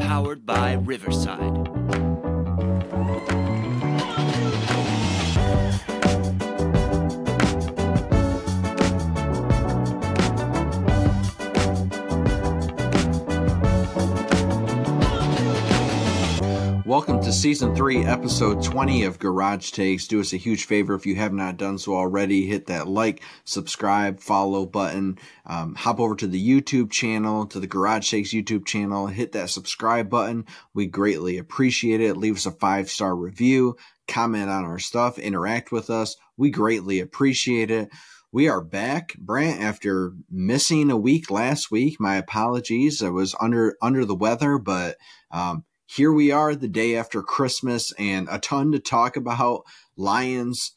Powered by Riverside. Welcome to season three, episode 20 of Garage Takes. Do us a huge favor if you have not done so already. Hit that like, subscribe, follow button. Um, hop over to the YouTube channel, to the Garage Takes YouTube channel. Hit that subscribe button. We greatly appreciate it. Leave us a five star review, comment on our stuff, interact with us. We greatly appreciate it. We are back, Brant, after missing a week last week. My apologies. I was under under the weather, but um, here we are the day after Christmas and a ton to talk about. Lions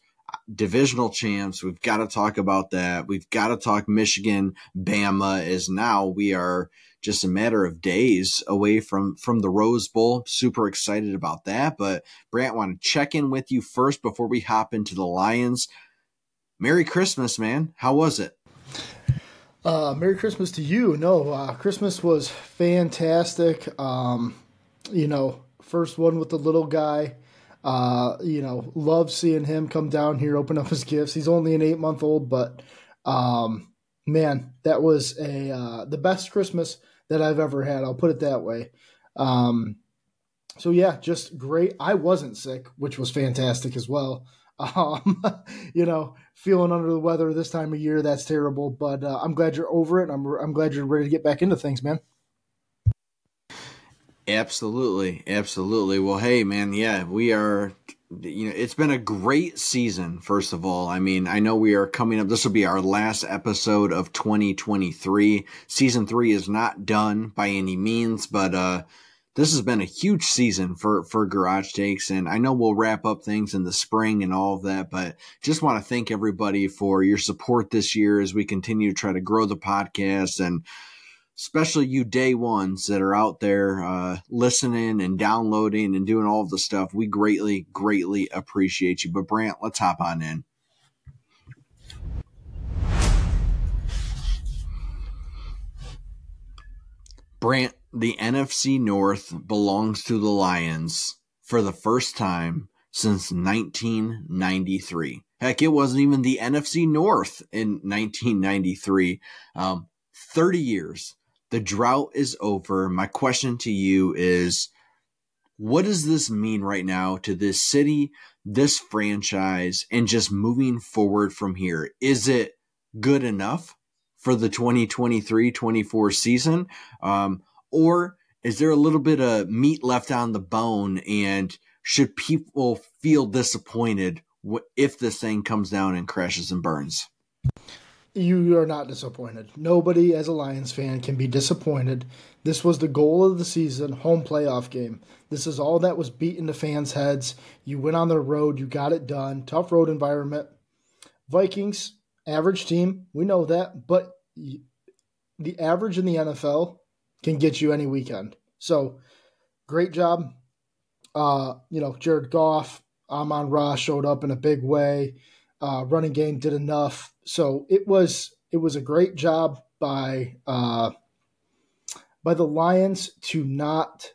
divisional champs. We've got to talk about that. We've got to talk Michigan. Bama is now we are just a matter of days away from from the Rose Bowl. Super excited about that. But Brant, want to check in with you first before we hop into the Lions. Merry Christmas, man. How was it? Uh, Merry Christmas to you. No, uh, Christmas was fantastic. Um, you know, first one with the little guy. Uh, you know, love seeing him come down here, open up his gifts. He's only an eight month old, but um, man, that was a uh, the best Christmas that I've ever had. I'll put it that way. Um, so yeah, just great. I wasn't sick, which was fantastic as well. Um, you know, feeling under the weather this time of year, that's terrible. But uh, I'm glad you're over it. I'm I'm glad you're ready to get back into things, man. Absolutely, absolutely. Well, hey, man, yeah, we are. You know, it's been a great season. First of all, I mean, I know we are coming up. This will be our last episode of 2023. Season three is not done by any means, but uh, this has been a huge season for for Garage Takes, and I know we'll wrap up things in the spring and all of that. But just want to thank everybody for your support this year as we continue to try to grow the podcast and especially you day ones that are out there uh, listening and downloading and doing all of the stuff. We greatly, greatly appreciate you. But Brant, let's hop on in. Brant, the NFC North belongs to the Lions for the first time since 1993. Heck, it wasn't even the NFC North in 1993. Um, 30 years the drought is over. My question to you is what does this mean right now to this city, this franchise, and just moving forward from here? Is it good enough for the 2023 24 season? Um, or is there a little bit of meat left on the bone? And should people feel disappointed if this thing comes down and crashes and burns? You are not disappointed. Nobody as a Lions fan can be disappointed. This was the goal of the season, home playoff game. This is all that was beating the fans' heads. You went on the road, you got it done. Tough road environment. Vikings, average team, we know that, but the average in the NFL can get you any weekend. So, great job. Uh, you know, Jared Goff, Amon Ra showed up in a big way. Uh, running game did enough. So it was it was a great job by uh, by the Lions to not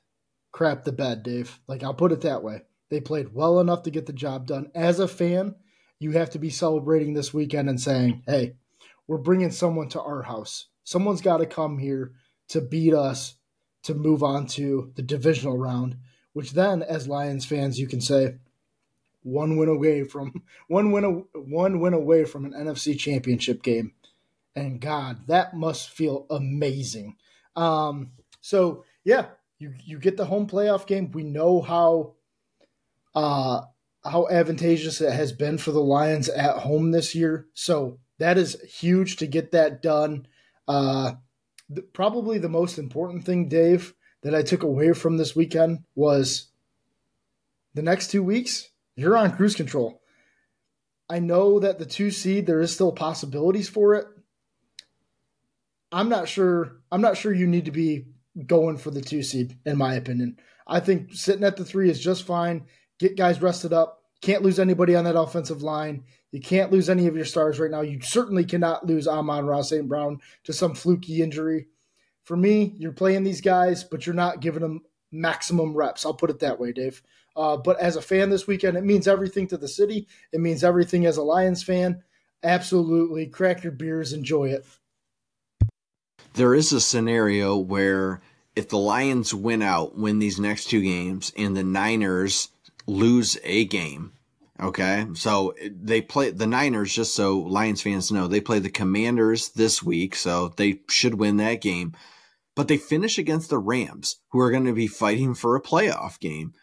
crap the bed, Dave. Like I'll put it that way. They played well enough to get the job done. As a fan, you have to be celebrating this weekend and saying, "Hey, we're bringing someone to our house. Someone's got to come here to beat us to move on to the divisional round." Which then, as Lions fans, you can say, one win away from one win one win away from an NFC championship game. And God, that must feel amazing. Um, so yeah, you you get the home playoff game. We know how uh how advantageous it has been for the Lions at home this year. So that is huge to get that done. Uh, the, probably the most important thing, Dave, that I took away from this weekend was the next two weeks you're on cruise control. I know that the two seed there is still possibilities for it. I'm not sure. I'm not sure you need to be going for the two seed, in my opinion. I think sitting at the three is just fine. Get guys rested up, Can't lose anybody on that offensive line. You can't lose any of your stars right now. You certainly cannot lose Amon Ross St. Brown to some fluky injury. For me, you're playing these guys, but you're not giving them maximum reps. I'll put it that way, Dave. Uh, but as a fan this weekend, it means everything to the city. It means everything as a Lions fan. Absolutely. Crack your beers, enjoy it. There is a scenario where if the Lions win out, win these next two games, and the Niners lose a game, okay? So they play the Niners, just so Lions fans know, they play the Commanders this week, so they should win that game. But they finish against the Rams, who are going to be fighting for a playoff game.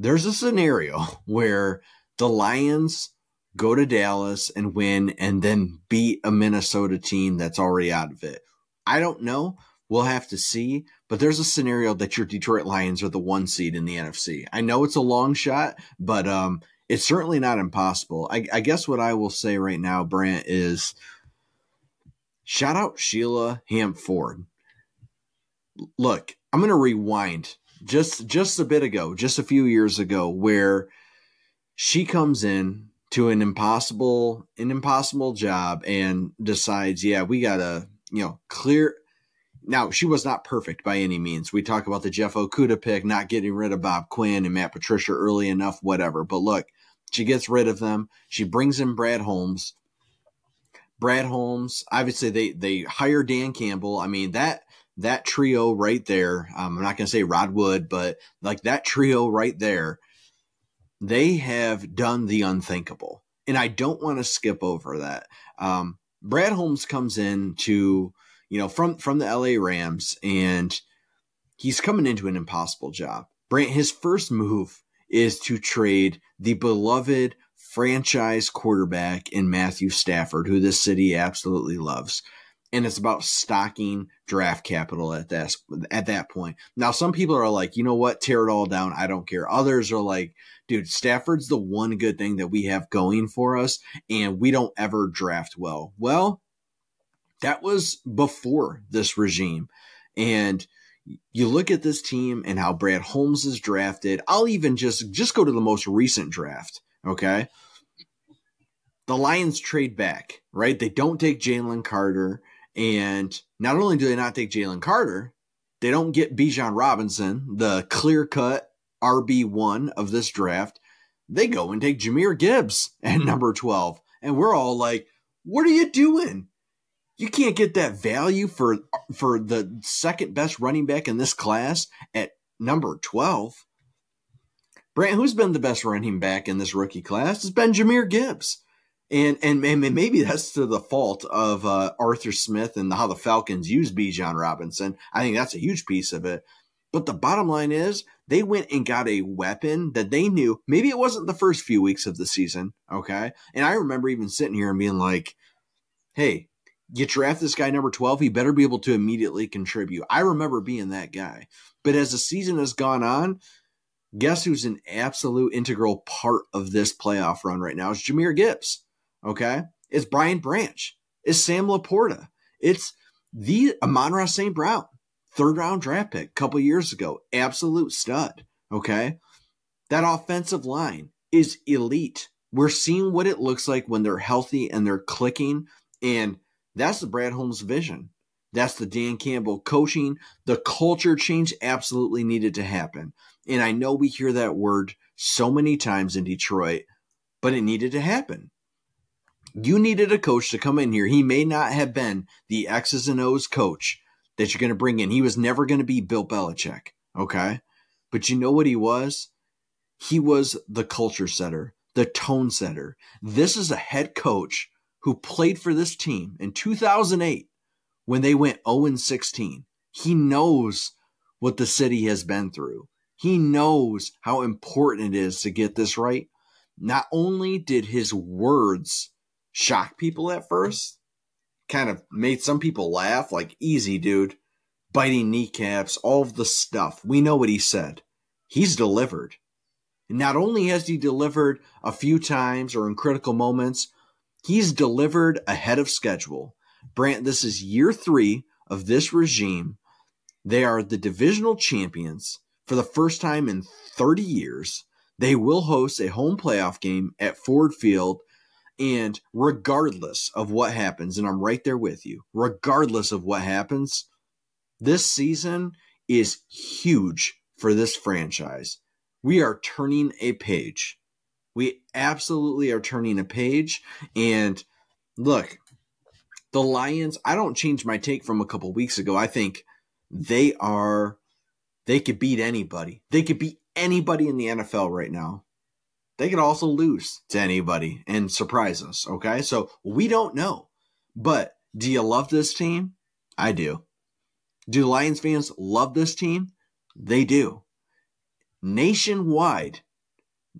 There's a scenario where the Lions go to Dallas and win and then beat a Minnesota team that's already out of it. I don't know. We'll have to see. But there's a scenario that your Detroit Lions are the one seed in the NFC. I know it's a long shot, but um, it's certainly not impossible. I, I guess what I will say right now, Brant, is shout out Sheila Hamp Ford. Look, I'm going to rewind just just a bit ago, just a few years ago, where she comes in to an impossible an impossible job and decides, yeah, we gotta you know clear now, she was not perfect by any means. We talk about the Jeff Okudah pick, not getting rid of Bob Quinn and Matt Patricia early enough, whatever. But look, she gets rid of them. She brings in Brad Holmes. Brad Holmes, obviously they they hire Dan Campbell. I mean that that trio right there. Um, I'm not going to say Rod Wood, but like that trio right there, they have done the unthinkable, and I don't want to skip over that. Um, Brad Holmes comes in to you know, from from the LA Rams, and he's coming into an impossible job. Brant, his first move is to trade the beloved franchise quarterback in Matthew Stafford, who this city absolutely loves. And it's about stocking draft capital at that at that point. Now, some people are like, you know what, tear it all down. I don't care. Others are like, dude, Stafford's the one good thing that we have going for us, and we don't ever draft well. Well, that was before this regime. And you look at this team and how Brad Holmes is drafted. I'll even just just go to the most recent draft. Okay. The Lions trade back, right? They don't take Jalen Carter. And not only do they not take Jalen Carter, they don't get Bijan Robinson, the clear cut RB1 of this draft. They go and take Jahmyr Gibbs at hmm. number 12. And we're all like, what are you doing? you can't get that value for for the second best running back in this class at number 12. Brant, who's been the best running back in this rookie class? It's been Jahmyr Gibbs. And, and, and maybe that's to the fault of uh, Arthur Smith and how the Falcons use Bijan Robinson. I think that's a huge piece of it. But the bottom line is they went and got a weapon that they knew. Maybe it wasn't the first few weeks of the season. Okay. And I remember even sitting here and being like, hey, you draft this guy number 12, he better be able to immediately contribute. I remember being that guy. But as the season has gone on, guess who's an absolute integral part of this playoff run right now? It's Jahmyr Gibbs. Okay. It's Brian Branch. It's Sam LaPorta. It's the Amon-Ra St. Brown, third round draft pick a couple years ago. Absolute stud. Okay. That offensive line is elite. We're seeing what it looks like when they're healthy and they're clicking. And that's the Brad Holmes vision. That's the Dan Campbell coaching. The culture change absolutely needed to happen. And I know we hear that word so many times in Detroit, but it needed to happen. You needed a coach to come in here. He may not have been the X's and O's coach that you're going to bring in. He was never going to be Bill Belichick. Okay. But you know what he was? He was the culture setter, the tone setter. This is a head coach who played for this team in 2008 when they went 0 16. He knows what the city has been through. He knows how important it is to get this right. Not only did his words shock people at first, kind of made some people laugh, like, easy, dude, biting kneecaps, all of the stuff. We know what he said. He's delivered. And not only has he delivered a few times or in critical moments, He's delivered ahead of schedule. Brant, this is year three of this regime. They are the divisional champions for the first time in 30 years. They will host a home playoff game at Ford Field. And regardless of what happens, and I'm right there with you, regardless of what happens, this season is huge for this franchise. We are turning a page. We absolutely are turning a page. And look, the Lions, I don't change my take from a couple weeks ago. I think they are, they could beat anybody. They could beat anybody in the NFL right now. They could also lose to anybody and surprise us. Okay. So we don't know. But do you love this team? I do. Do Lions fans love this team? They do. Nationwide,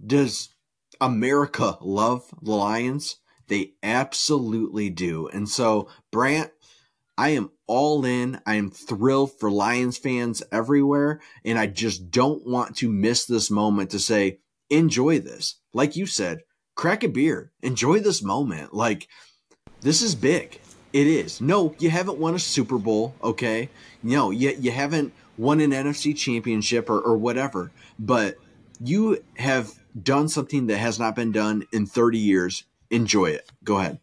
does America love the Lions? They absolutely do. And so, Brant, I am all in. I am thrilled for Lions fans everywhere. And I just don't want to miss this moment to say, enjoy this. Like you said, crack a beer, enjoy this moment. Like, this is big. It is. No, you haven't won a Super Bowl, okay? No, you, you haven't won an NFC championship or, or whatever, but you have done something that has not been done in 30 years. Enjoy it. Go ahead.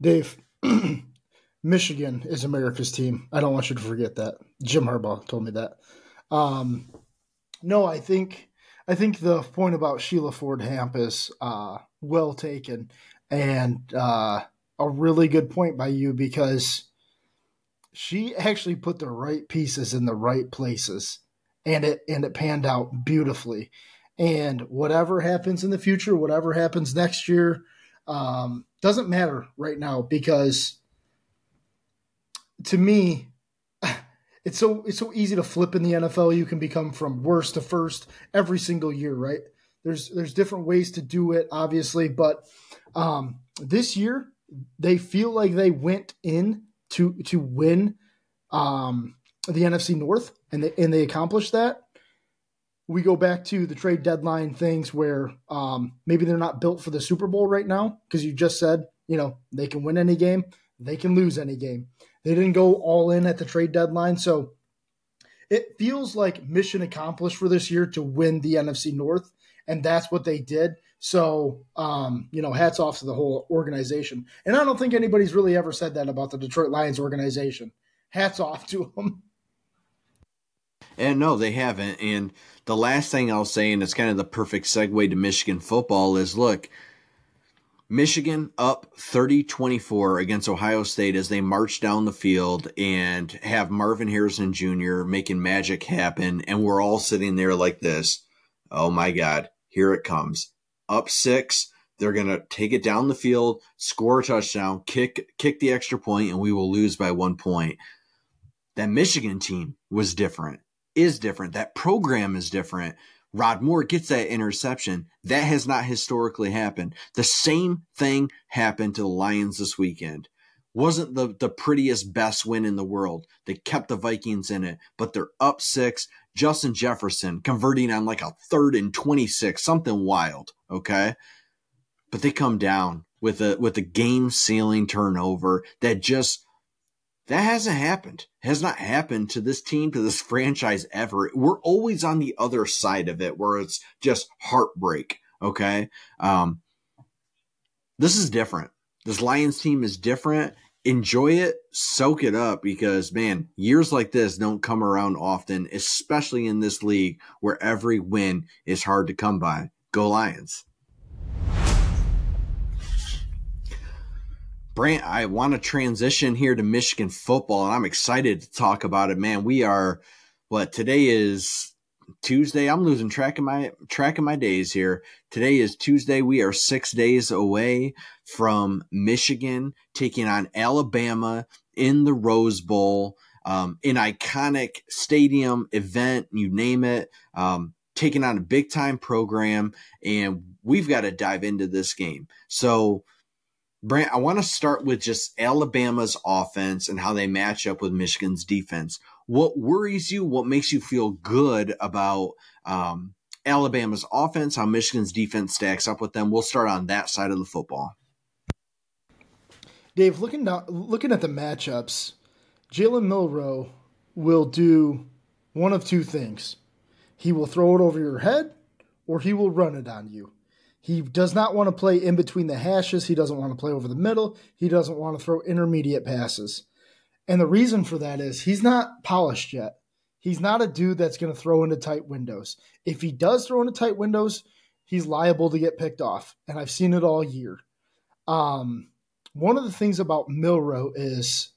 Dave, Michigan is America's team. I don't want you to forget that. Jim Harbaugh told me that. Um, no, I think I think the point about Sheila Ford Hamp is uh, well taken and uh, a really good point by you because she actually put the right pieces in the right places and it and it panned out beautifully. And whatever happens in the future, whatever happens next year, um, doesn't matter right now because to me, it's so it's so easy to flip in the NFL. You can become from worst to first every single year, right? There's there's different ways to do it, obviously, but um, this year they feel like they went in to to win um, the NFC North, and they and they accomplished that. We go back to the trade deadline things where um, maybe they're not built for the Super Bowl right now because you just said you know they can win any game, they can lose any game. They didn't go all in at the trade deadline, so it feels like mission accomplished for this year to win the NFC North, and that's what they did. So, um, you know, hats off to the whole organization. And I don't think anybody's really ever said that about the Detroit Lions organization. Hats off to them. And no, they haven't. And the last thing I'll say, and it's kind of the perfect segue to Michigan football, is look, Michigan up 30 24 against Ohio State as they march down the field and have Marvin Harrison Jr. making magic happen. And we're all sitting there like this. Oh my God, here it comes up six. They're going to take it down the field, score a touchdown, kick kick the extra point, and we will lose by one point. That Michigan team was different, is different. That program is different. Rod Moore gets that interception. That has not historically happened. The same thing happened to the Lions this weekend. Wasn't the, the prettiest, best win in the world. They kept the Vikings in it, but they're up six. Justin Jefferson converting on like a third and 26, something wild. Okay. But they come down with a, with a game sealing turnover that just, that hasn't happened. Has not happened to this team, to this franchise ever. We're always on the other side of it where it's just heartbreak. Okay. Um, this is different. This Lions team is different enjoy it, soak it up because man, years like this don't come around often, especially in this league where every win is hard to come by. Go Lions. Brant, I want to transition here to Michigan football and I'm excited to talk about it. Man, we are what today is Tuesday. I'm losing track of my track of my days here. Today is Tuesday. We are six days away from Michigan taking on Alabama in the Rose Bowl, um, an iconic stadium event, you name it. Um, taking on a big time program, and we've got to dive into this game. So. Brant, I want to start with just Alabama's offense and how they match up with Michigan's defense what worries you? What makes you feel good about um, Alabama's offense? How Michigan's defense stacks up with them? We'll start on that side of the football. Dave, looking down, looking at the matchups, Jalen Milroe will do one of two things. He will throw it over your head, or he will run it on you. He does not want to play in between the hashes. He doesn't want to play over the middle. He doesn't want to throw intermediate passes. And the reason for that is he's not polished yet. He's not a dude that's going to throw into tight windows. If he does throw into tight windows, he's liable to get picked off. And I've seen it all year. Um, one of the things about Milroe is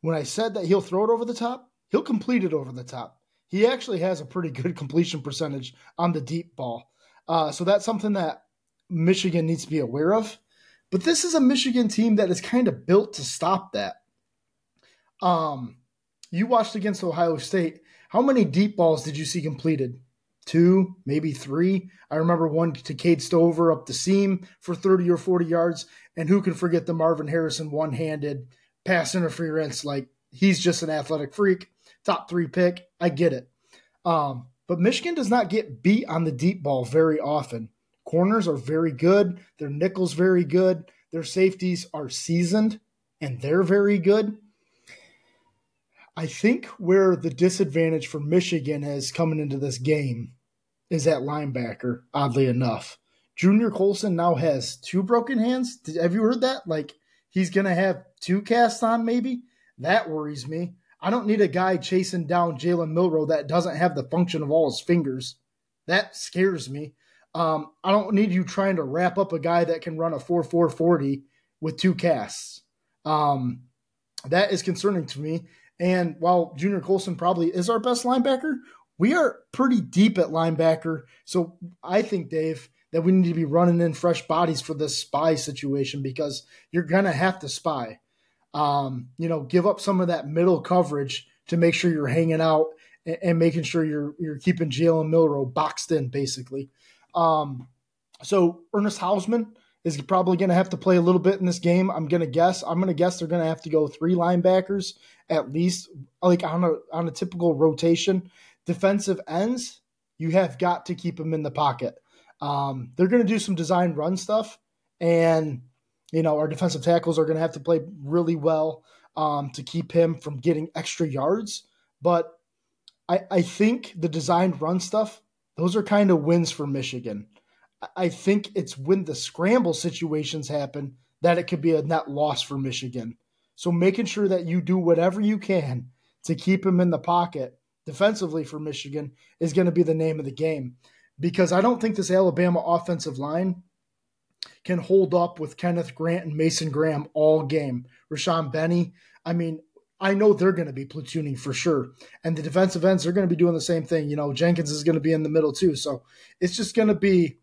when I said that he'll throw it over the top, he'll complete it over the top. He actually has a pretty good completion percentage on the deep ball. Uh, so that's something that Michigan needs to be aware of. But this is a Michigan team that is kind of built to stop that. Um, you watched against Ohio State. How many deep balls did you see completed? Two, maybe three. I remember one to Cade Stover up the seam for 30 or 40 yards. And who can forget the Marvin Harrison one handed pass interference? Like he's just an athletic freak, top three pick. I get it. Um, but Michigan does not get beat on the deep ball very often. Corners are very good. Their nickels very good. Their safeties are seasoned and they're very good. I think where the disadvantage for Michigan is coming into this game is at linebacker, oddly enough. Junior Colson now has two broken hands. Have you heard that? Like he's going to have two casts on, maybe? That worries me. I don't need a guy chasing down Jalen Milroe that doesn't have the function of all his fingers. That scares me. Um, I don't need you trying to wrap up a guy that can run a 4 4 40 with two casts. Um, that is concerning to me. And while Junior Colson probably is our best linebacker, we are pretty deep at linebacker. So I think, Dave, that we need to be running in fresh bodies for this spy situation because you're going to have to spy um, you know, give up some of that middle coverage to make sure you're hanging out and, and making sure you're you're keeping Jalen Milroe boxed in, basically. Um, so Ernest Hausmann is probably going to have to play a little bit in this game. I'm going to guess. I'm going to guess they're going to have to go three linebackers at least, like on a on a typical rotation. Defensive ends, you have got to keep them in the pocket. Um, they're going to do some design run stuff, and you know, our defensive tackles are going to have to play really well um, to keep him from getting extra yards. But I, I think the designed run stuff, those are kind of wins for Michigan. I think it's when the scramble situations happen that it could be a net loss for Michigan. So making sure that you do whatever you can to keep him in the pocket defensively for Michigan is going to be the name of the game. Because I don't think this Alabama offensive line can hold up with Kenneth Grant and Mason Graham all game. Rayshaun Benny, I mean, I know they're going to be platooning for sure. And the defensive ends are going to be doing the same thing. You know, Jenkins is going to be in the middle too. So it's just going to be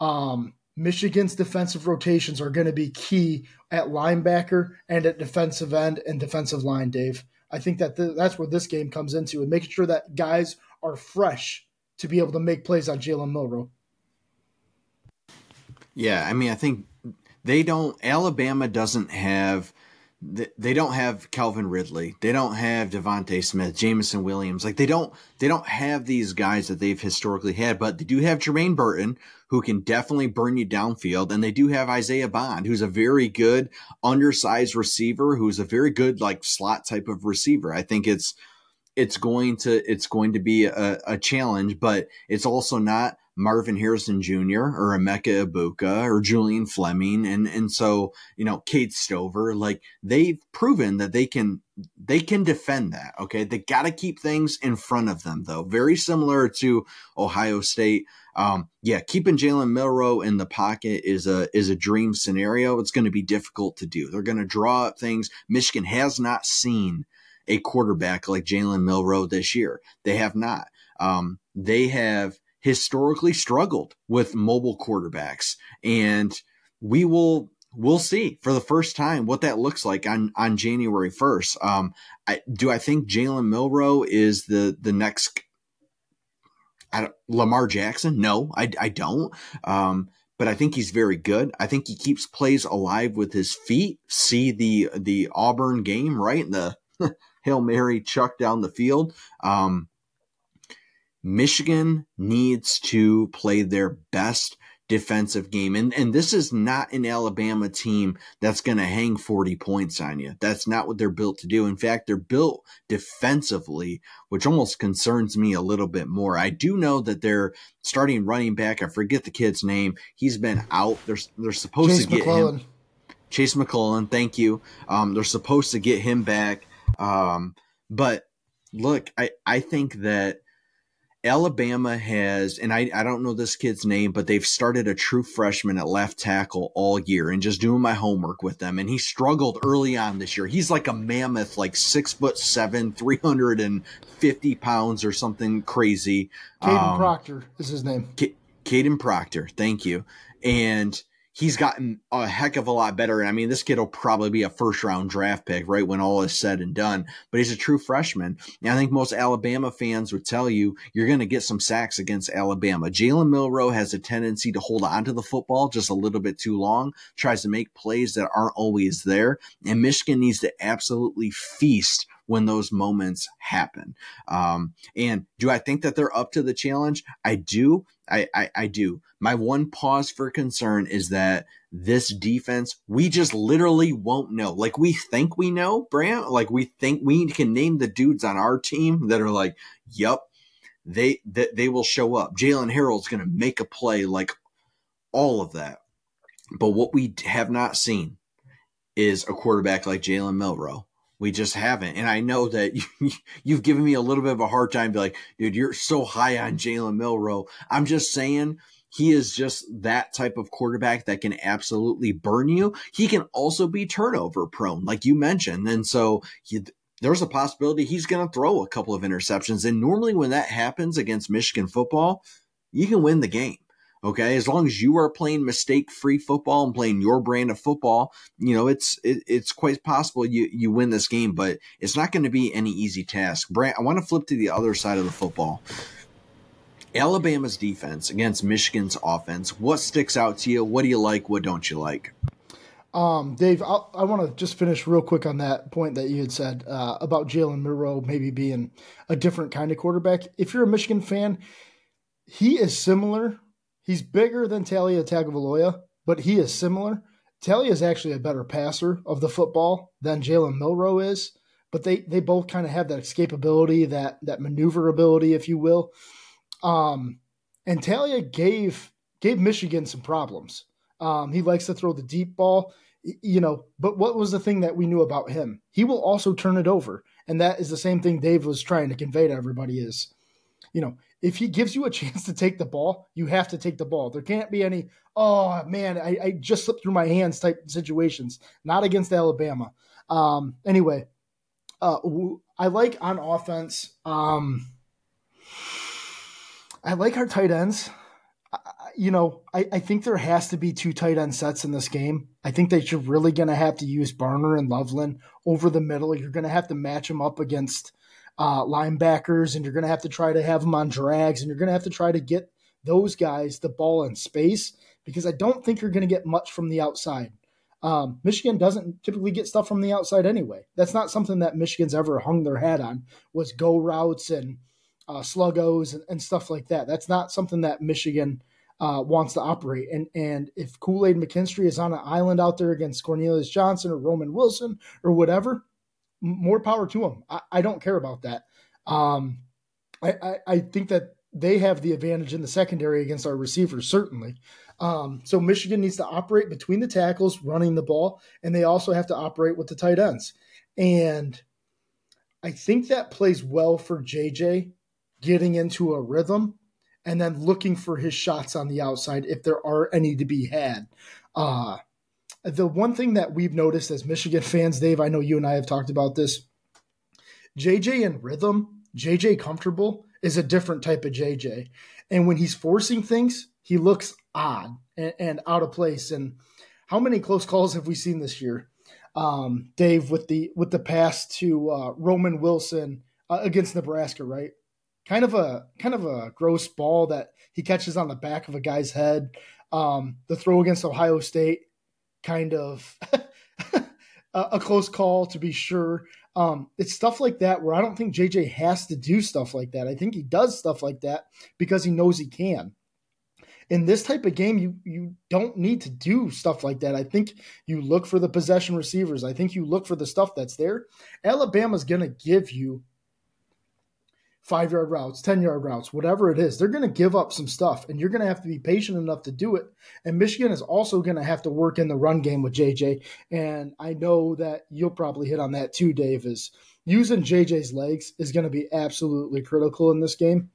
um, Michigan's defensive rotations are going to be key at linebacker and at defensive end and defensive line, Dave. I think that th- that's where this game comes into and making sure that guys are fresh to be able to make plays on Jalen Milroe. Yeah, I mean, I think they don't. Alabama doesn't have. They don't have Calvin Ridley. They don't have DeVonta Smith, Jameson Williams. Like they don't. They don't have these guys that they've historically had. But they do have Jermaine Burton, who can definitely burn you downfield, and they do have Isaiah Bond, who's a very good undersized receiver, who's a very good like slot type of receiver. I think it's it's going to it's going to be a, a challenge, but it's also not Marvin Harrison Jr. or Emeka Egbuka or Julian Fleming. And, and so, you know, Cade Stover, like they've proven that they can, they can defend that. Okay. They got to keep things in front of them though. Very similar to Ohio State. Um, yeah, keeping Jalen Milroe in the pocket is a, is a dream scenario. It's going to be difficult to do. They're going to draw up things. Michigan has not seen a quarterback like Jalen Milroe this year. They have not. Um, they have, historically struggled with mobile quarterbacks. And we will we'll see for the first time what that looks like on on January first. Um, I, do I think Jalen Milroe is the the next Lamar Jackson? No, I, I don't. Um, but I think he's very good. I think he keeps plays alive with his feet. See the the Auburn game, right? The hail mary chuck down the field. Um, Michigan needs to play their best defensive game. And and this is not an Alabama team that's going to hang 40 points on you. That's not what they're built to do. In fact, they're built defensively, which almost concerns me a little bit more. I do know that they're starting running back. I forget the kid's name. He's been out. They're they're supposed Chase to get McClellan. him Chase McClellan, thank you. Um, they're supposed to get him back. Um, but look, I, I think that Alabama has, and I, I don't know this kid's name, but they've started a true freshman at left tackle all year and just doing my homework with them. And he struggled early on this year. He's like a mammoth, like six foot seven, 350 pounds or something crazy. Kadyn um, Proctor is his name. Kadyn Proctor. Thank you. And he's gotten a heck of a lot better. And I mean, this kid will probably be a first round draft pick, right, when all is said and done. But he's a true freshman. And I think most Alabama fans would tell you you're going to get some sacks against Alabama. Jalen Milroe has a tendency to hold on to the football just a little bit too long, tries to make plays that aren't always there. And Michigan needs to absolutely feast when those moments happen. Um, and do I think that they're up to the challenge? I do. I, I, I do. My one pause for concern is that this defense, we just literally won't know. Like we think we know, Brant. Like we think we can name the dudes on our team that are like, "Yep, they that they will show up." Jaylen Harrell's going to make a play, like all of that. But what we have not seen is a quarterback like Jalen Milroe we just haven't. And I know that you, have given me a little bit of a hard time. Be like, dude, you're so high on Jalen Milroe. I'm just saying he is just that type of quarterback that can absolutely burn you. He can also be turnover prone, like you mentioned. And so he, there's a possibility he's going to throw a couple of interceptions. And normally when that happens against Michigan football, you can win the game. Okay, as long as you are playing mistake-free football and playing your brand of football, you know it's it, it's quite possible you you win this game, but it's not going to be any easy task. Brant, I want to flip to the other side of the football. Alabama's defense against Michigan's offense. What sticks out to you? What do you like? What don't you like? Um, Dave, I'll, i want to just finish real quick on that point that you had said uh, about Jalen Milroe maybe being a different kind of quarterback. If you're a Michigan fan, he is similar He's bigger than Taulia Tagovailoa, but he is similar. Taulia is actually a better passer of the football than Jalen Milroe is, but they they both kind of have that escapability, that that maneuverability, if you will. Um, and Taulia gave gave Michigan some problems. Um, he likes to throw the deep ball, you know. But what was the thing that we knew about him? He will also turn it over, and that is the same thing Dave was trying to convey to everybody. Is you know if he gives you a chance to take the ball, you have to take the ball. There can't be any, oh man, I, I just slipped through my hands type situations. Not against Alabama. Um, anyway, uh, I like on offense. Um, I like our tight ends. you know, I, I think there has to be two tight end sets in this game. I think that you're really going to have to use Barner and Loveland over the middle. You're going to have to match them up against uh, linebackers, and you're going to have to try to have them on drags, and you're going to have to try to get those guys the ball in space because I don't think you're going to get much from the outside. Um, Michigan doesn't typically get stuff from the outside anyway. That's not something that Michigan's ever hung their hat on was go routes and uh, sluggos and, and, stuff like that. That's not something that Michigan uh, wants to operate. And and if Kool Aid McKinstry is on an island out there against Cornelius Johnson or Roman Wilson or whatever, more power to them. I, I don't care about that. Um, I, I, I, think that they have the advantage in the secondary against our receivers, certainly. Um, so Michigan needs to operate between the tackles, running the ball, and they also have to operate with the tight ends. And I think that plays well for JJ getting into a rhythm and then looking for his shots on the outside if there are any to be had. Uh, the one thing that we've noticed as Michigan fans, Dave, I know you and I have talked about this. JJ in rhythm, JJ comfortable is a different type of JJ. And when he's forcing things, he looks odd and, and out of place. And how many close calls have we seen this year? Um, Dave with the with the pass to uh, Roman Wilson uh, against Nebraska, right? Kind of a kind of a gross ball that he catches on the back of a guy's head. Um, the throw against Ohio State, kind of a close call to be sure. Um, it's stuff like that where I don't think JJ has to do stuff like that. I think he does stuff like that because he knows he can. in this type of game, you you don't need to do stuff like that. I think you look for the possession receivers. I think you look for the stuff that's there. Alabama's going to give you five yard routes, 10 yard routes, whatever it is. They're going to give up some stuff, and you're going to have to be patient enough to do it. And Michigan is also going to have to work in the run game with JJ. And I know that you'll probably hit on that too, Dave, is using JJ's legs is going to be absolutely critical in this game.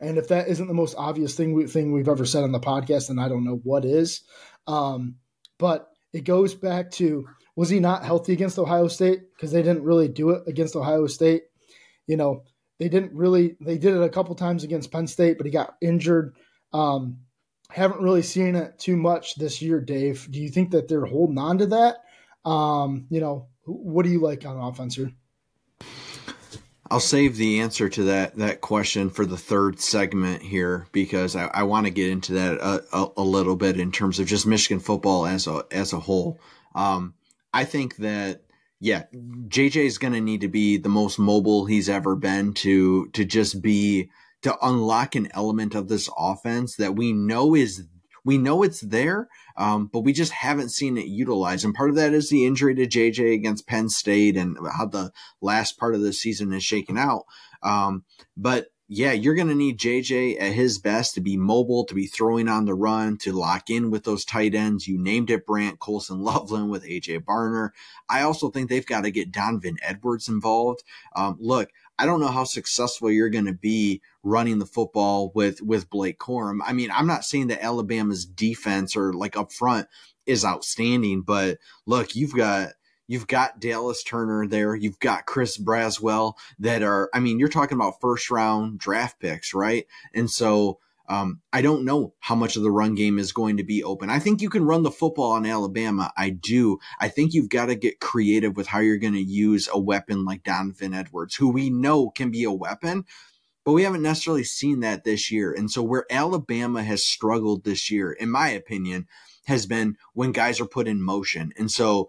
And if that isn't the most obvious thing we, thing we've ever said on the podcast, then I don't know what is. Um, but it goes back to was he not healthy against Ohio State because they didn't really do it against Ohio State. You know, they didn't really. They did it a couple times against Penn State, but he got injured. Um, haven't really seen it too much this year, Dave. Do you think that they're holding on to that? Um, you know, what do you like on offense here? I'll save the answer to that that question for the third segment here because I, I want to get into that a, a, a, little bit in terms of just Michigan football as a as a whole. Um, I think that yeah, JJ is going to need to be the most mobile he's ever been to to just be to unlock an element of this offense that we know is we know it's there, um, but we just haven't seen it utilized. And part of that is the injury to JJ against Penn State and how the last part of the season is shaken out. Um, but yeah, you're going to need JJ at his best to be mobile, to be throwing on the run, to lock in with those tight ends. You named it Brant, Colston Loveland with AJ Barner. I also think they've got to get Donovan Edwards involved. Um, look, I don't know how successful you're going to be running the football with with Blake Corum. I mean, I'm not saying that Alabama's defense or like up front is outstanding, but look, you've got you've got Dallas Turner there, you've got Chris Braswell that are I mean, you're talking about first round draft picks, right? And so um, I don't know how much of the run game is going to be open. I think you can run the football on Alabama. I do. I think you've got to get creative with how you're going to use a weapon like Donovan Edwards, who we know can be a weapon, but we haven't necessarily seen that this year. And so where Alabama has struggled this year, in my opinion, has been when guys are put in motion. And so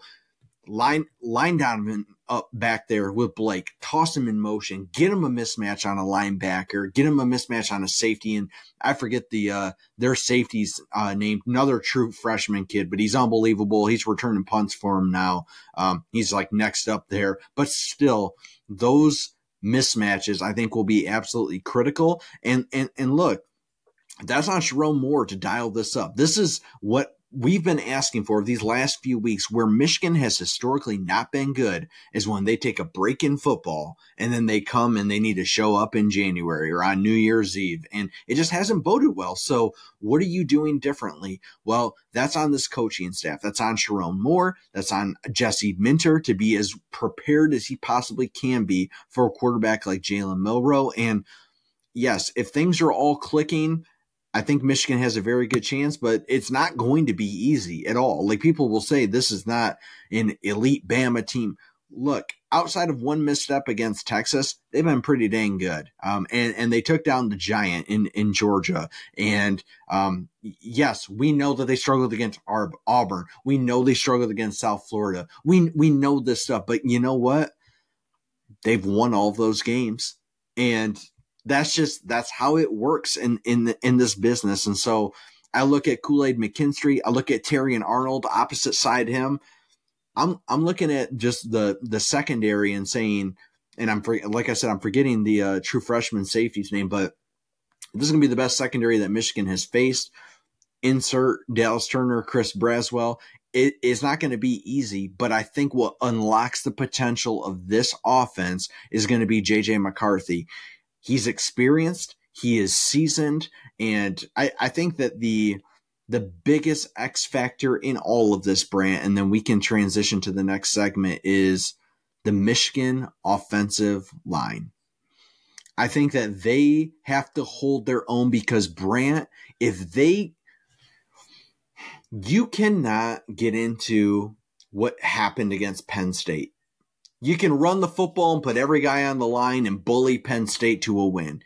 line line Donovan up back there with Blake, toss him in motion, get him a mismatch on a linebacker, get him a mismatch on a safety, and I forget the uh, their safeties uh, named another true freshman kid, but he's unbelievable. He's returning punts for him now. Um, he's like next up there, but still those mismatches I think will be absolutely critical. And and and look, that's on Sherrone Moore to dial this up. This is what we've been asking for these last few weeks where Michigan has historically not been good is when they take a break in football and then they come and they need to show up in January or on New Year's Eve. And it just hasn't boded well. So what are you doing differently? Well, that's on this coaching staff. That's on Sherrone Moore. That's on Jesse Minter to be as prepared as he possibly can be for a quarterback like Jalen Milroe. And yes, if things are all clicking, I think Michigan has a very good chance, but it's not going to be easy at all. Like people will say, this is not an elite Bama team. Look, outside of one misstep against Texas, they've been pretty dang good. Um, and, and they took down the giant in, in Georgia. And, um, yes, we know that they struggled against Auburn. We know they struggled against South Florida. We, we know this stuff, but you know what? They've won all those games. And that's just that's how it works in in the, in this business. And so I look at Kool Aid McKinstry, I look at Terrion Arnold, opposite side him. I'm I'm looking at just the the secondary and saying, and I'm like I said, I'm forgetting the uh, true freshman safety's name, but this is gonna be the best secondary that Michigan has faced. Insert Dallas Turner, Chris Braswell. It is not going to be easy, but I think what unlocks the potential of this offense is going to be JJ McCarthy he's experienced, he is seasoned, and I, I think that the the biggest X factor in all of this, Brant, and then we can transition to the next segment is the Michigan offensive line. I think that they have to hold their own because Brant, if they you cannot get into what happened against Penn State. You can run the football and put every guy on the line and bully Penn State to a win.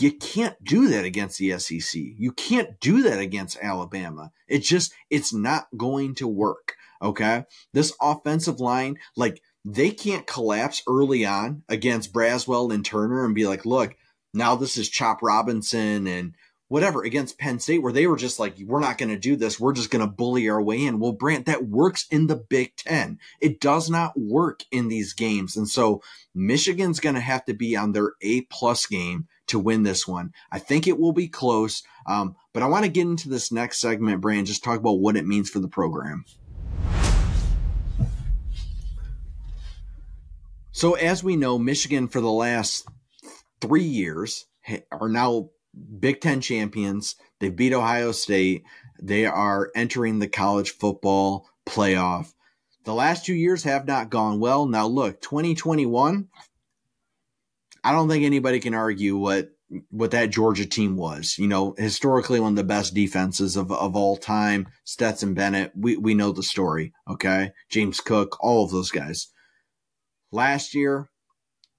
You can't do that against the SEC. You can't do that against Alabama. It just, it's not going to work. Okay. This offensive line, like, they can't collapse early on against Braswell and Turner and be like, look, now this is Chop Robinson and whatever against Penn State where they were just like, we're not going to do this. We're just going to bully our way in. Well, Brant, that works in the Big Ten. It does not work in these games. And so Michigan's going to have to be on their A plus game to win this one. I think it will be close. Um, but I want to get into this next segment, Brant, just talk about what it means for the program. So as we know, Michigan for the last three years are now Big Ten champions. They beat Ohio State. They are entering the college football playoff. The last two years have not gone well. Now, look, 2021, I don't think anybody can argue what what that Georgia team was. You know, historically one of the best defenses of, of all time. Stetson Bennett, we, we know the story. Okay. James Cook, all of those guys. Last year,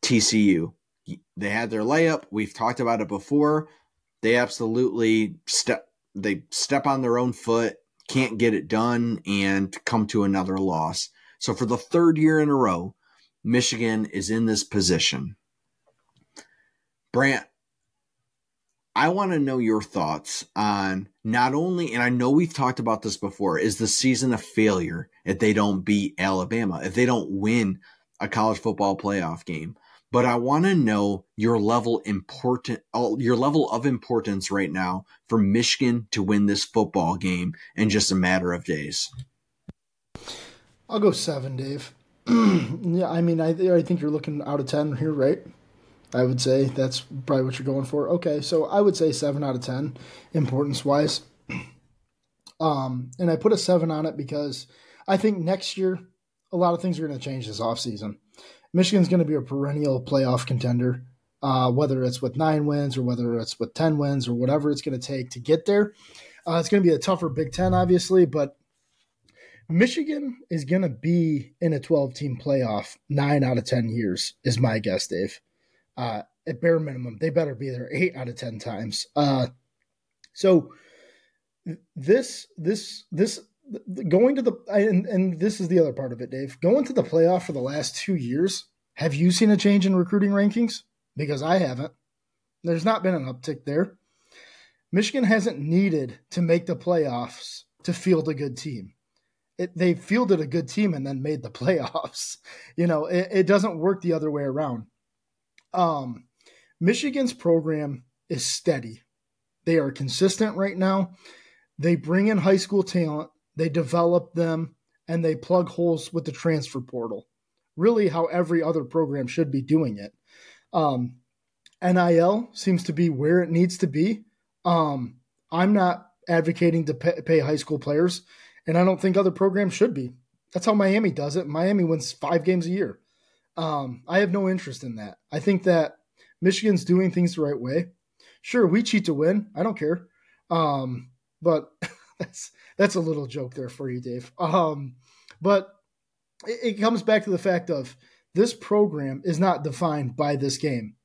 TCU. They had their layup. We've talked about it before. They absolutely step they step on their own foot, can't get it done, and come to another loss. So for the third year in a row, Michigan is in this position. Brant, I want to know your thoughts on not only, and I know we've talked about this before, is the season a failure if they don't beat Alabama, if they don't win a college football playoff game? But I want to know your level important, your level of importance right now for Michigan to win this football game in just a matter of days. I'll go seven, Dave. yeah, I mean, I I think you're looking out of ten here, right? I would say that's probably what you're going for. Okay, so I would say seven out of ten, importance wise. Um, and I put a seven on it because I think next year a lot of things are going to change this offseason. Michigan's going to be a perennial playoff contender, uh, whether it's with nine wins or whether it's with 10 wins or whatever it's going to take to get there. Uh, it's going to be a tougher Big Ten, obviously, but Michigan is going to be in a 12 team playoff nine out of 10 years, is my guess, Dave uh, at bare minimum. They better be there eight out of ten times. Uh, so this this this going to the and, and this is the other part of it, Dave. Going to the playoff for the last two years. Have you seen a change in recruiting rankings? Because I haven't. There's not been an uptick there. Michigan hasn't needed to make the playoffs to field a good team. It, they fielded a good team and then made the playoffs. You know, it, it doesn't work the other way around. Um, Michigan's program is steady. They are consistent right now. They bring in high school talent, they develop them, and they plug holes with the transfer portal. Really, how every other program should be doing it. Um, NIL seems to be where it needs to be. Um, I'm not advocating to pay, pay, high school players, and I don't think other programs should be. That's how Miami does it. Miami wins five games a year. Um, I have no interest in that. I think that Michigan's doing things the right way. Sure, we cheat to win. I don't care. Um, but that's that's a little joke there for you, Dave. Um, but it, it comes back to the fact of this program is not defined by this game.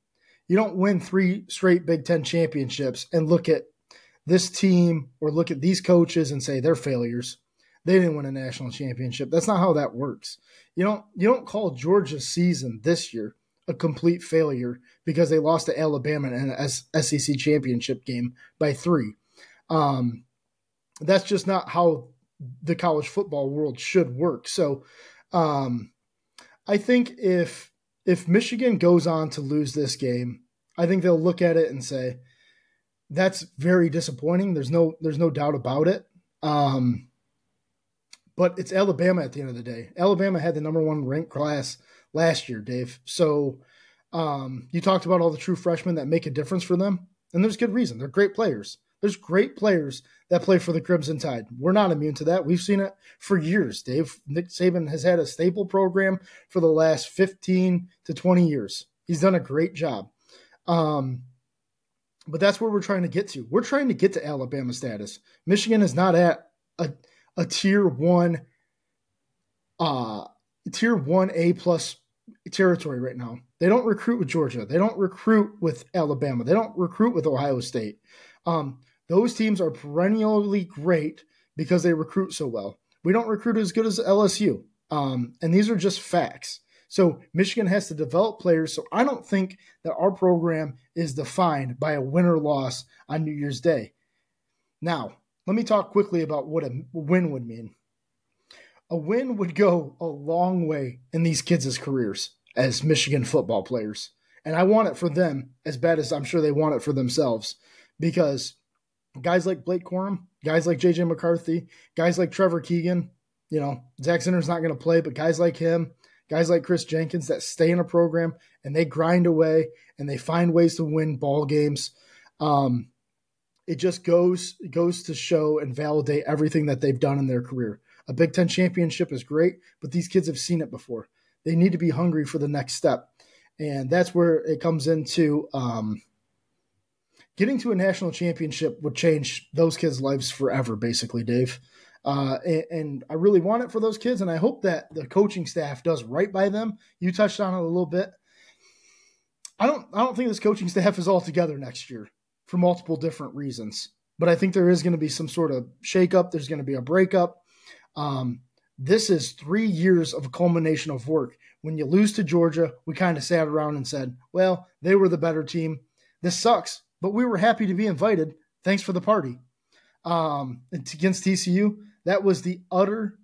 You don't win three straight Big Ten championships and look at this team or look at these coaches and say they're failures. They didn't win a national championship. That's not how that works. You don't you don't call Georgia's season this year a complete failure because they lost to Alabama in an SEC championship game by three. Um, that's just not how the college football world should work. So, um, I think if if Michigan goes on to lose this game, I think they'll look at it and say that's very disappointing. There's no there's no doubt about it. Um, but it's Alabama at the end of the day. Alabama had the number one ranked class last year, Dave. So um, you talked about all the true freshmen that make a difference for them, and there's good reason. They're great players. There's great players that play for the Crimson Tide. We're not immune to that. We've seen it for years, Dave. Nick Saban has had a staple program for the last 15 to 20 years. He's done a great job. Um, but that's where we're trying to get to. We're trying to get to Alabama status. Michigan is not at a a tier one uh tier one A plus territory right now. They don't recruit with Georgia. They don't recruit with Alabama. They don't recruit with Ohio State. Um, those teams are perennially great because they recruit so well. We don't recruit as good as LSU. Um, and these are just facts. So Michigan has to develop players. So I don't think that our program is defined by a win or loss on New Year's Day. Now, let me talk quickly about what a win would mean. A win would go a long way in these kids' careers as Michigan football players. And I want it for them as bad as I'm sure they want it for themselves because guys like Blake Corum, guys like JJ McCarthy, guys like Trevor Keegan, you know, Zak Zinter's not going to play, but guys like him, guys like Kris Jenkins that stay in a program and they grind away and they find ways to win ball games. Um, it just goes goes to show and validate everything that they've done in their career. A Big Ten championship is great, but these kids have seen it before. They need to be hungry for the next step, and that's where it comes into um, getting to a national championship would change those kids' lives forever, basically, Dave. Uh, and, and, I really want it for those kids, and I hope that the coaching staff does right by them. You touched on it a little bit. I don't. I don't think this coaching staff is all together next year for multiple different reasons. But I think there is going to be some sort of shakeup. There's going to be a breakup. Um, this is three years of a culmination of work. When you lose to Georgia, we kind of sat around and said, "Well, they were the better team. This sucks, but we were happy to be invited. Thanks for the party." Um, against TCU, that was the utter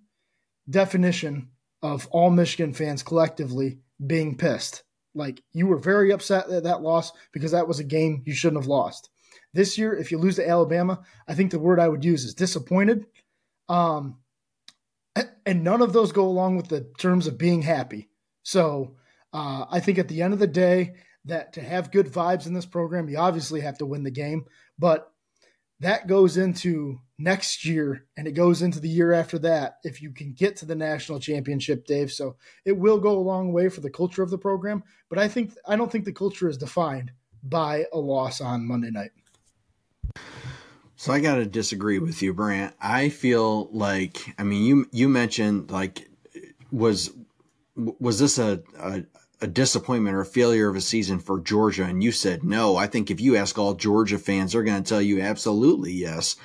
definition of all Michigan fans collectively being pissed. Like you were very upset at that loss because that was a game you shouldn't have lost. This year, if you lose to Alabama, I think the word I would use is disappointed. Um, and none of those go along with the terms of being happy. So uh, I think at the end of the day, that to have good vibes in this program, you obviously have to win the game. But that goes into next year and it goes into the year after that if you can get to the national championship dave so it will go a long way for the culture of the program but i think i don't think the culture is defined by a loss on monday night so i got to disagree with you brant i feel like i mean you you mentioned like was was this a, a a disappointment or a failure of a season for Georgia? And you said no. I think if you ask all Georgia fans, they're going to tell you absolutely yes,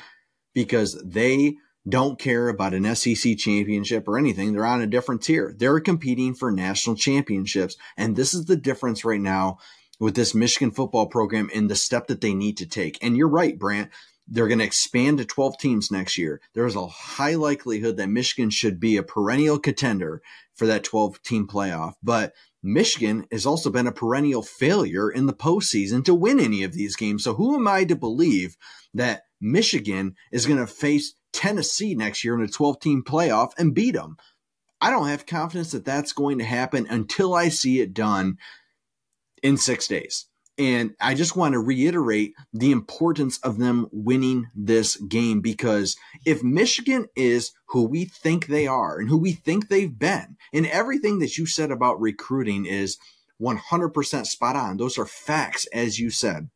because they don't care about an SEC championship or anything. They're on a different tier. They're competing for national championships. And this is the difference right now with this Michigan football program and the step that they need to take. And you're right, Brant. They're going to expand to 12 teams next year. There's a high likelihood that Michigan should be a perennial contender for that 12 team playoff. But Michigan has also been a perennial failure in the postseason to win any of these games. So who am I to believe that Michigan is going to face Tennessee next year in a 12 team playoff and beat them? I don't have confidence that that's going to happen until I see it done in six days. And I just want to reiterate the importance of them winning this game because if Michigan is who we think they are and who we think they've been, and everything that you said about recruiting is 100% spot on, those are facts, as you said.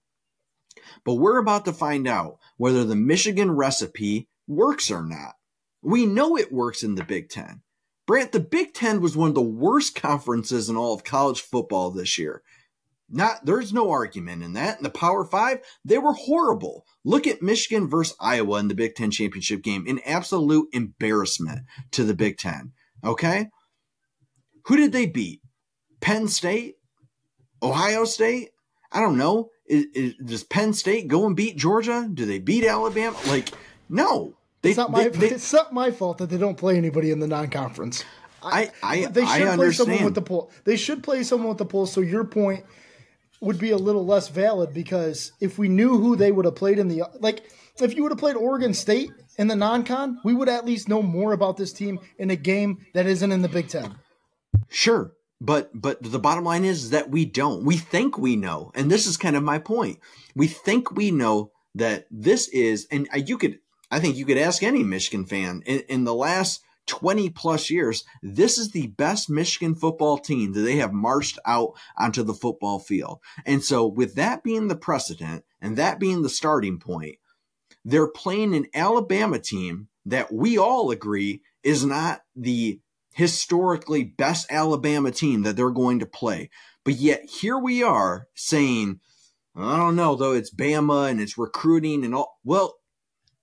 But we're about to find out whether the Michigan recipe works or not. We know it works in the Big Ten. Brant, the Big Ten was one of the worst conferences in all of college football this year. Not there's no argument in that. In the Power Five, they were horrible. Look at Michigan versus Iowa in the Big Ten championship game. An absolute embarrassment to the Big Ten. Okay? Who did they beat? Penn State? Ohio State? I don't know. Is, is, does Penn State go and beat Georgia? Do they beat Alabama? Like, no. They, it's, not my, they, it's not my fault that they don't play anybody in the non-conference. I, I, they should I play someone with the pull. They should play someone with the pull. So your point would be a little less valid because if we knew who they would have played in the like if you would have played Oregon State in the non-con, we would at least know more about this team in a game that isn't in the Big 10. Sure, but but the bottom line is that we don't. We think we know. And this is kind of my point. We think we know that this is and you could I think you could ask any Michigan fan in, in the last 20 plus years, this is the best Michigan football team that they have marched out onto the football field. And so, with that being the precedent and that being the starting point, they're playing an Alabama team that we all agree is not the historically best Alabama team that they're going to play. But yet, here we are saying, I don't know, though, it's Bama and it's recruiting and all. Well,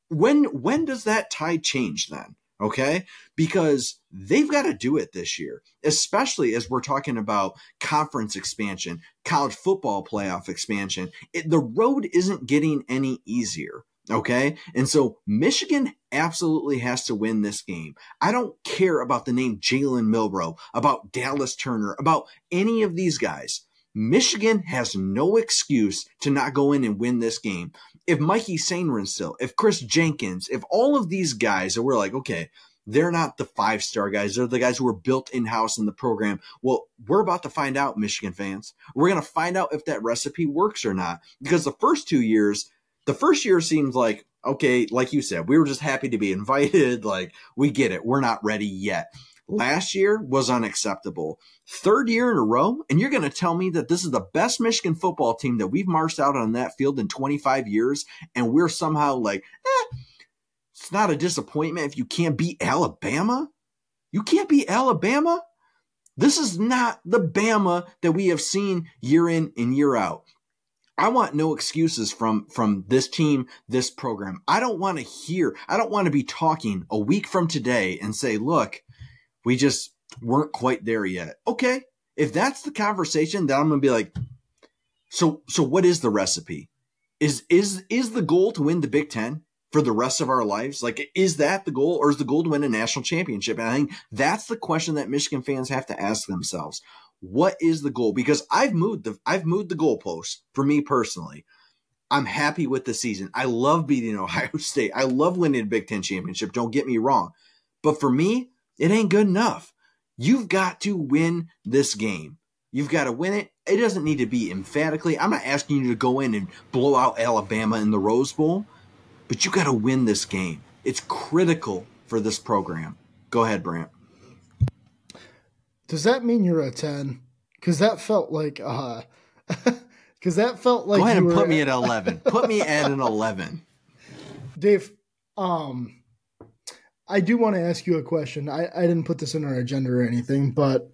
when when does that tide change then? okay? Because they've got to do it this year, especially as we're talking about conference expansion, college football playoff expansion. It, the road isn't getting any easier. Okay. And so Michigan absolutely has to win this game. I don't care about the name Jalen Milroe, about Dallas Turner, about any of these guys. Michigan has no excuse to not go in and win this game. If Mikey Sainristil, if Kris Jenkins, if all of these guys that we're like, okay, they're not the five star guys. They're the guys who are built in house in the program. Well, we're about to find out, Michigan fans. We're going to find out if that recipe works or not. Because the first two years, the first year seems like, okay, like you said, we were just happy to be invited. Like, we get it. We're not ready yet. Last year was unacceptable. Third year in a row, and you're going to tell me that this is the best Michigan football team that we've marched out on that field in 25 years, and we're somehow like, eh, it's not a disappointment if you can't beat Alabama? You can't beat Alabama? This is not the Bama that we have seen year in and year out. I want no excuses from from this team, this program. I don't want to hear. I don't want to be talking a week from today and say, "Look, we just weren't quite there yet." Okay, if that's the conversation, then I'm going to be like, "So so what is the recipe? Is is is the goal to win the Big 10 for the rest of our lives? Like is that the goal or is the goal to win a national championship?" And I think that's the question that Michigan fans have to ask themselves what is the goal? Because I've moved the I've moved the goalposts for me personally. I'm happy with the season. I love beating Ohio State. I love winning a Big Ten championship. Don't get me wrong. But for me, it ain't good enough. You've got to win this game. You've got to win it. It doesn't need to be emphatically. I'm not asking you to go in and blow out Alabama in the Rose Bowl, but you got to win this game. It's critical for this program. Go ahead, Brant. Does that mean you're a 10? Because that felt like, uh, because that felt like. Go ahead and put me at 11. put me at an 11. Dave, um, I do want to ask you a question. I, I didn't put this in our agenda or anything, but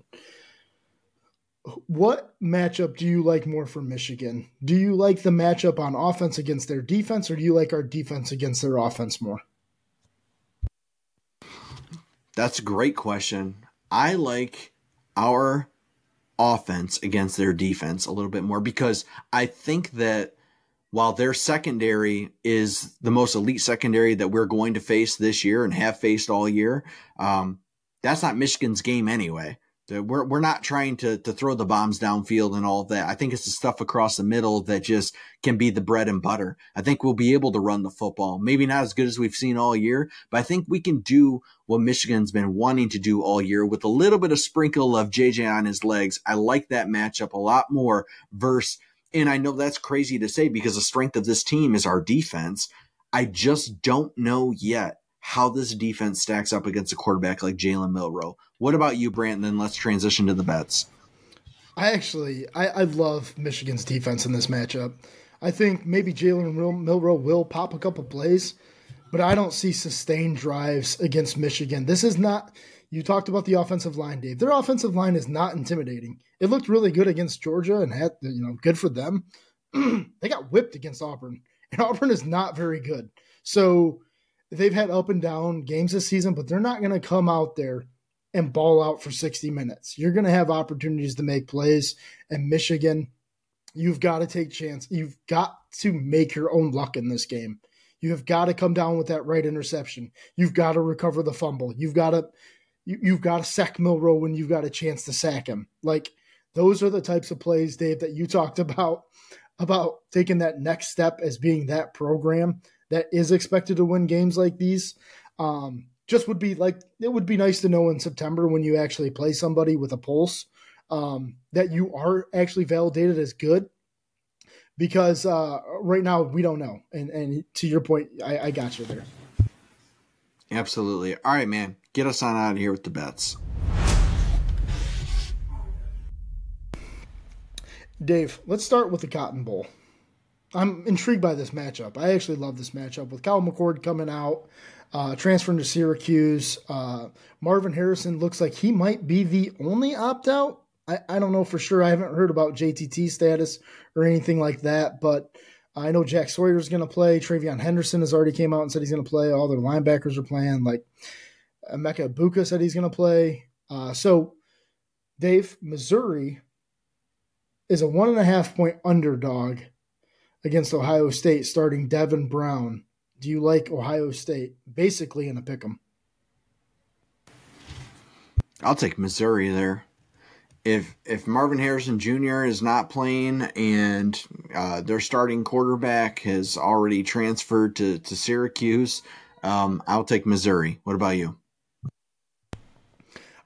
what matchup do you like more for Michigan? Do you like the matchup on offense against their defense, or do you like our defense against their offense more? That's a great question. I like our offense against their defense a little bit more because I think that while their secondary is the most elite secondary that we're going to face this year and have faced all year, um, that's not Michigan's game anyway. We're we're not trying to to throw the bombs downfield and all that. I think it's the stuff across the middle that just can be the bread and butter. I think we'll be able to run the football. Maybe not as good as we've seen all year, but I think we can do what Michigan's been wanting to do all year with a little bit of sprinkle of JJ on his legs. I like that matchup a lot more versus and I know that's crazy to say because the strength of this team is our defense. I just don't know yet how this defense stacks up against a quarterback like Jalen Milroe. What about you, Brant? Then let's transition to the bets. I actually, I, I love Michigan's defense in this matchup. I think maybe Jalen Milroe will pop a couple plays, but I don't see sustained drives against Michigan. This is not. You talked about the offensive line, Dave. Their offensive line is not intimidating. It looked really good against Georgia and had, you know, good for them. they got whipped against Auburn, and Auburn is not very good. So they've had up and down games this season, but they're not going to come out there and ball out for 60 minutes. You're going to have opportunities to make plays. And Michigan, you've got to take chance. You've got to make your own luck in this game. You have got to come down with that right interception. You've got to recover the fumble. You've got to you, have got to sack Milroe when you've got a chance to sack him. Like those are the types of plays, Dave, that you talked about about taking that next step as being that program that is expected to win games like these. Um, just would be like it would be nice to know in September when you actually play somebody with a pulse um, that you are actually validated as good. Because uh, right now we don't know, and and to your point, I, I got you there. Absolutely. All right, man. Get us on out of here with the bets. Dave, let's start with the Cotton Bowl. I'm intrigued by this matchup. I actually love this matchup with Kyle McCord coming out, uh, transferring to Syracuse. Uh, Marvin Harrison looks like he might be the only opt out. I, I don't know for sure. I haven't heard about JTT status or anything like that, but I know Jack Sawyer is going to play. TreVeyon Henderson has already came out and said he's going to play. All their linebackers are playing. Like Emeka Egbuka said he's going to play. Uh, so, Dave, Missouri is a one and a half point underdog against Ohio State, starting Devin Brown. Do you like Ohio State? Basically, in a pick 'em. I'll take Missouri there. If if Marvin Harrison Jr. is not playing and uh, their starting quarterback has already transferred to to Syracuse, um, I'll take Missouri. What about you?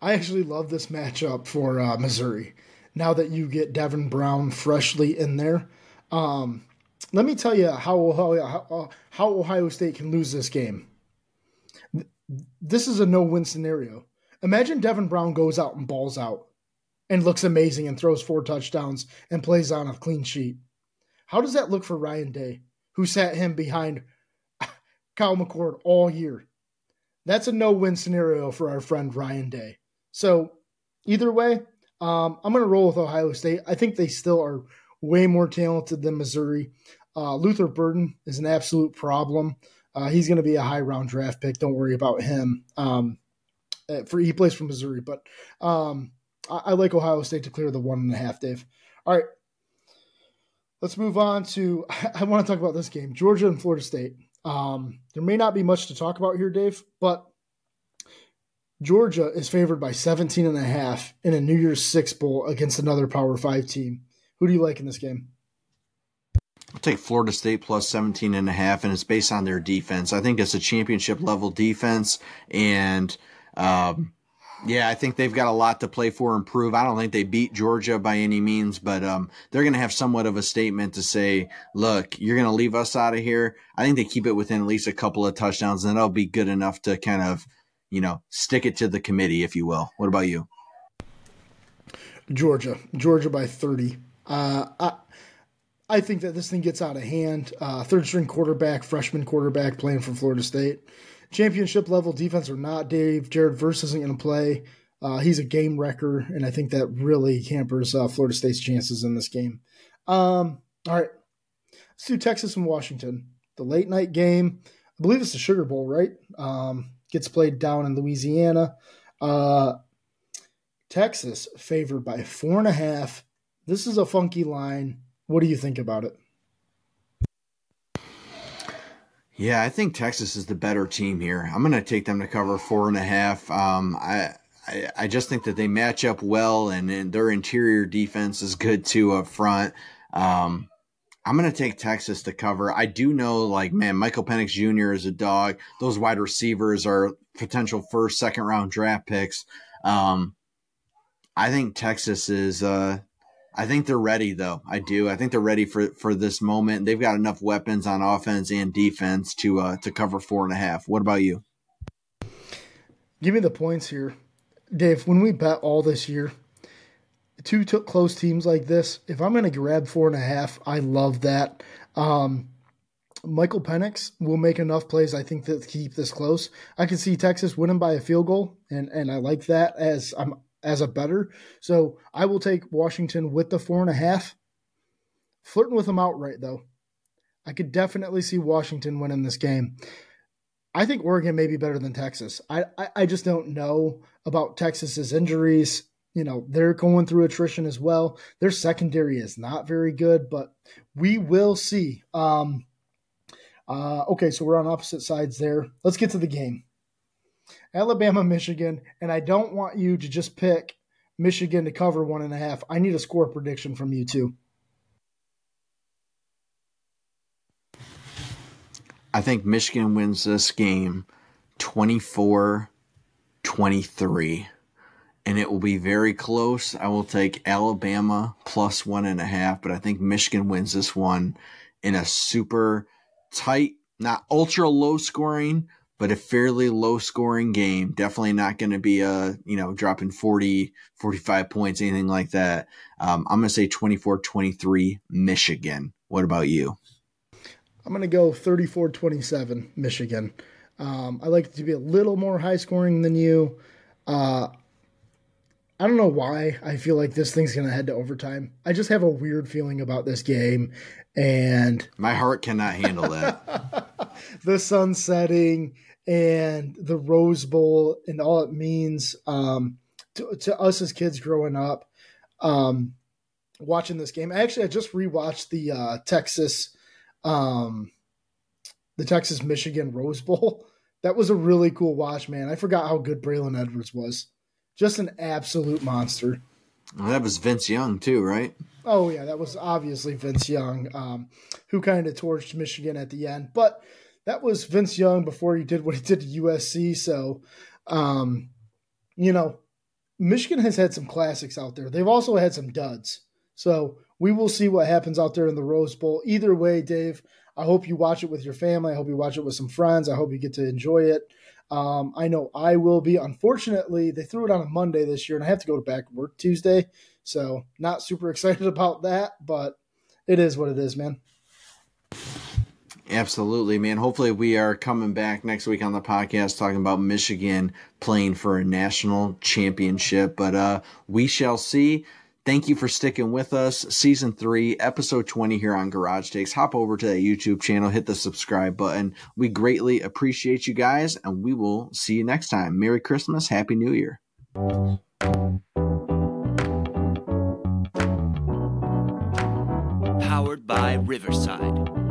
I actually love this matchup for uh, Missouri. Now that you get Devin Brown freshly in there, um, let me tell you how Ohio, how, how Ohio State can lose this game. This is a no-win scenario. Imagine Devin Brown goes out and balls out and looks amazing and throws four touchdowns and plays on a clean sheet. How does that look for Ryan Day, who sat him behind Kyle McCord all year? That's a no-win scenario for our friend Ryan Day. So either way, um, I'm going to roll with Ohio State. I think they still are way more talented than Missouri. Uh, Luther Burden is an absolute problem. Uh, he's going to be a high round draft pick. Don't worry about him. Um, uh, for he plays for Missouri, but um, I, I, like Ohio State to clear the one and a half. Dave. All right, let's move on to. I want to talk about this game, Georgia and Florida State. Um, there may not be much to talk about here, Dave, but Georgia is favored by 17 and a half in a New Year's Six bowl against another Power Five team. Who do you like in this game? I'll take Florida State plus 17 and a half, and it's based on their defense. I think it's a championship level defense, and um, yeah, I think they've got a lot to play for and prove. I don't think they beat Georgia by any means, but um, they're going to have somewhat of a statement to say, look, you're going to leave us out of here. I think they keep it within at least a couple of touchdowns, and that'll be good enough to kind of, you know, stick it to the committee, if you will. What about you? Georgia. Georgia by 30. Uh, I, I think that this thing gets out of hand. Uh, third string quarterback, freshman quarterback playing for Florida State. Championship level defense or not, Dave, Jared Verse isn't going to play. Uh, he's a game wrecker, and I think that really hampers uh, Florida State's chances in this game. Um, all right. Let's do Texas and Washington. The late night game. I believe it's the Sugar Bowl, right? Um, gets played down in Louisiana. Uh, Texas favored by four and a half. This is a funky line. What do you think about it? Yeah, I think Texas is the better team here. I'm going to take them to cover four and a half. Um, I, I, just think that they match up well, and, and their interior defense is good too up front. Um, I'm going to take Texas to cover. I do know, like, man, Michael Penix Jr. is a dog. Those wide receivers are potential first, second round draft picks. Um, I think Texas is, uh, I think they're ready though. I do. I think they're ready for for this moment. They've got enough weapons on offense and defense to uh, to cover four and a half. What about you? Give me the points here, Dave. When we bet all this year, two took close teams like this. If I'm going to grab four and a half, I love that. Um, Michael Penix will make enough plays, I think, to keep this close. I can see Texas winning by a field goal, and and I like that as I'm as a better. So I will take Washington with the four and a half. Flirting with them outright, though. I could definitely see Washington winning this game. I think Oregon may be better than Texas. I, I, I just don't know about Texas's injuries. You know, they're going through attrition as well. Their secondary is not very good, but we will see. Um, uh, okay, so we're on opposite sides there. Let's get to the game. Alabama, Michigan, and I don't want you to just pick Michigan to cover one and a half. I need a score prediction from you too. I think Michigan wins this game 24 23. And it will be very close. I will take Alabama plus one and a half, but I think Michigan wins this one in a super tight, not ultra low scoring, but a fairly low scoring game. Definitely not going to be a, you know, dropping 40, 45 points, anything like that. Um, I'm going to say 24 23 Michigan. What about you? I'm going to go 34 27 Michigan. Um, I like it to be a little more high scoring than you. Uh, I don't know why I feel like this thing's going to head to overtime. I just have a weird feeling about this game. And my heart cannot handle that. the sun setting and the Rose Bowl and all it means um, to, to, us as kids growing up. Um, watching this game, actually, I just rewatched the uh, Texas, um, the Texas Michigan Rose Bowl. That was a really cool watch, man. I forgot how good Braylon Edwards was. Just an absolute monster. Well, that was Vince Young too, right? Oh yeah, that was obviously Vince Young, um, who kind of torched Michigan at the end. But that was Vince Young before he did what he did to USC. So, um, you know, Michigan has had some classics out there. They've also had some duds. So we will see what happens out there in the Rose Bowl. Either way, Dave, I hope you watch it with your family. I hope you watch it with some friends. I hope you get to enjoy it. Um, I know I will be. Unfortunately, they threw it on a Monday this year, and I have to go to back work Tuesday. So, not super excited about that, but it is what it is, man. Absolutely, man. Hopefully, we are coming back next week on the podcast talking about Michigan playing for a national championship. But uh, we shall see. Thank you for sticking with us. Season three, episode 20 here on Garage Takes. Hop over to that YouTube channel, hit the subscribe button. We greatly appreciate you guys, and we will see you next time. Merry Christmas. Happy New Year. Powered by Riverside.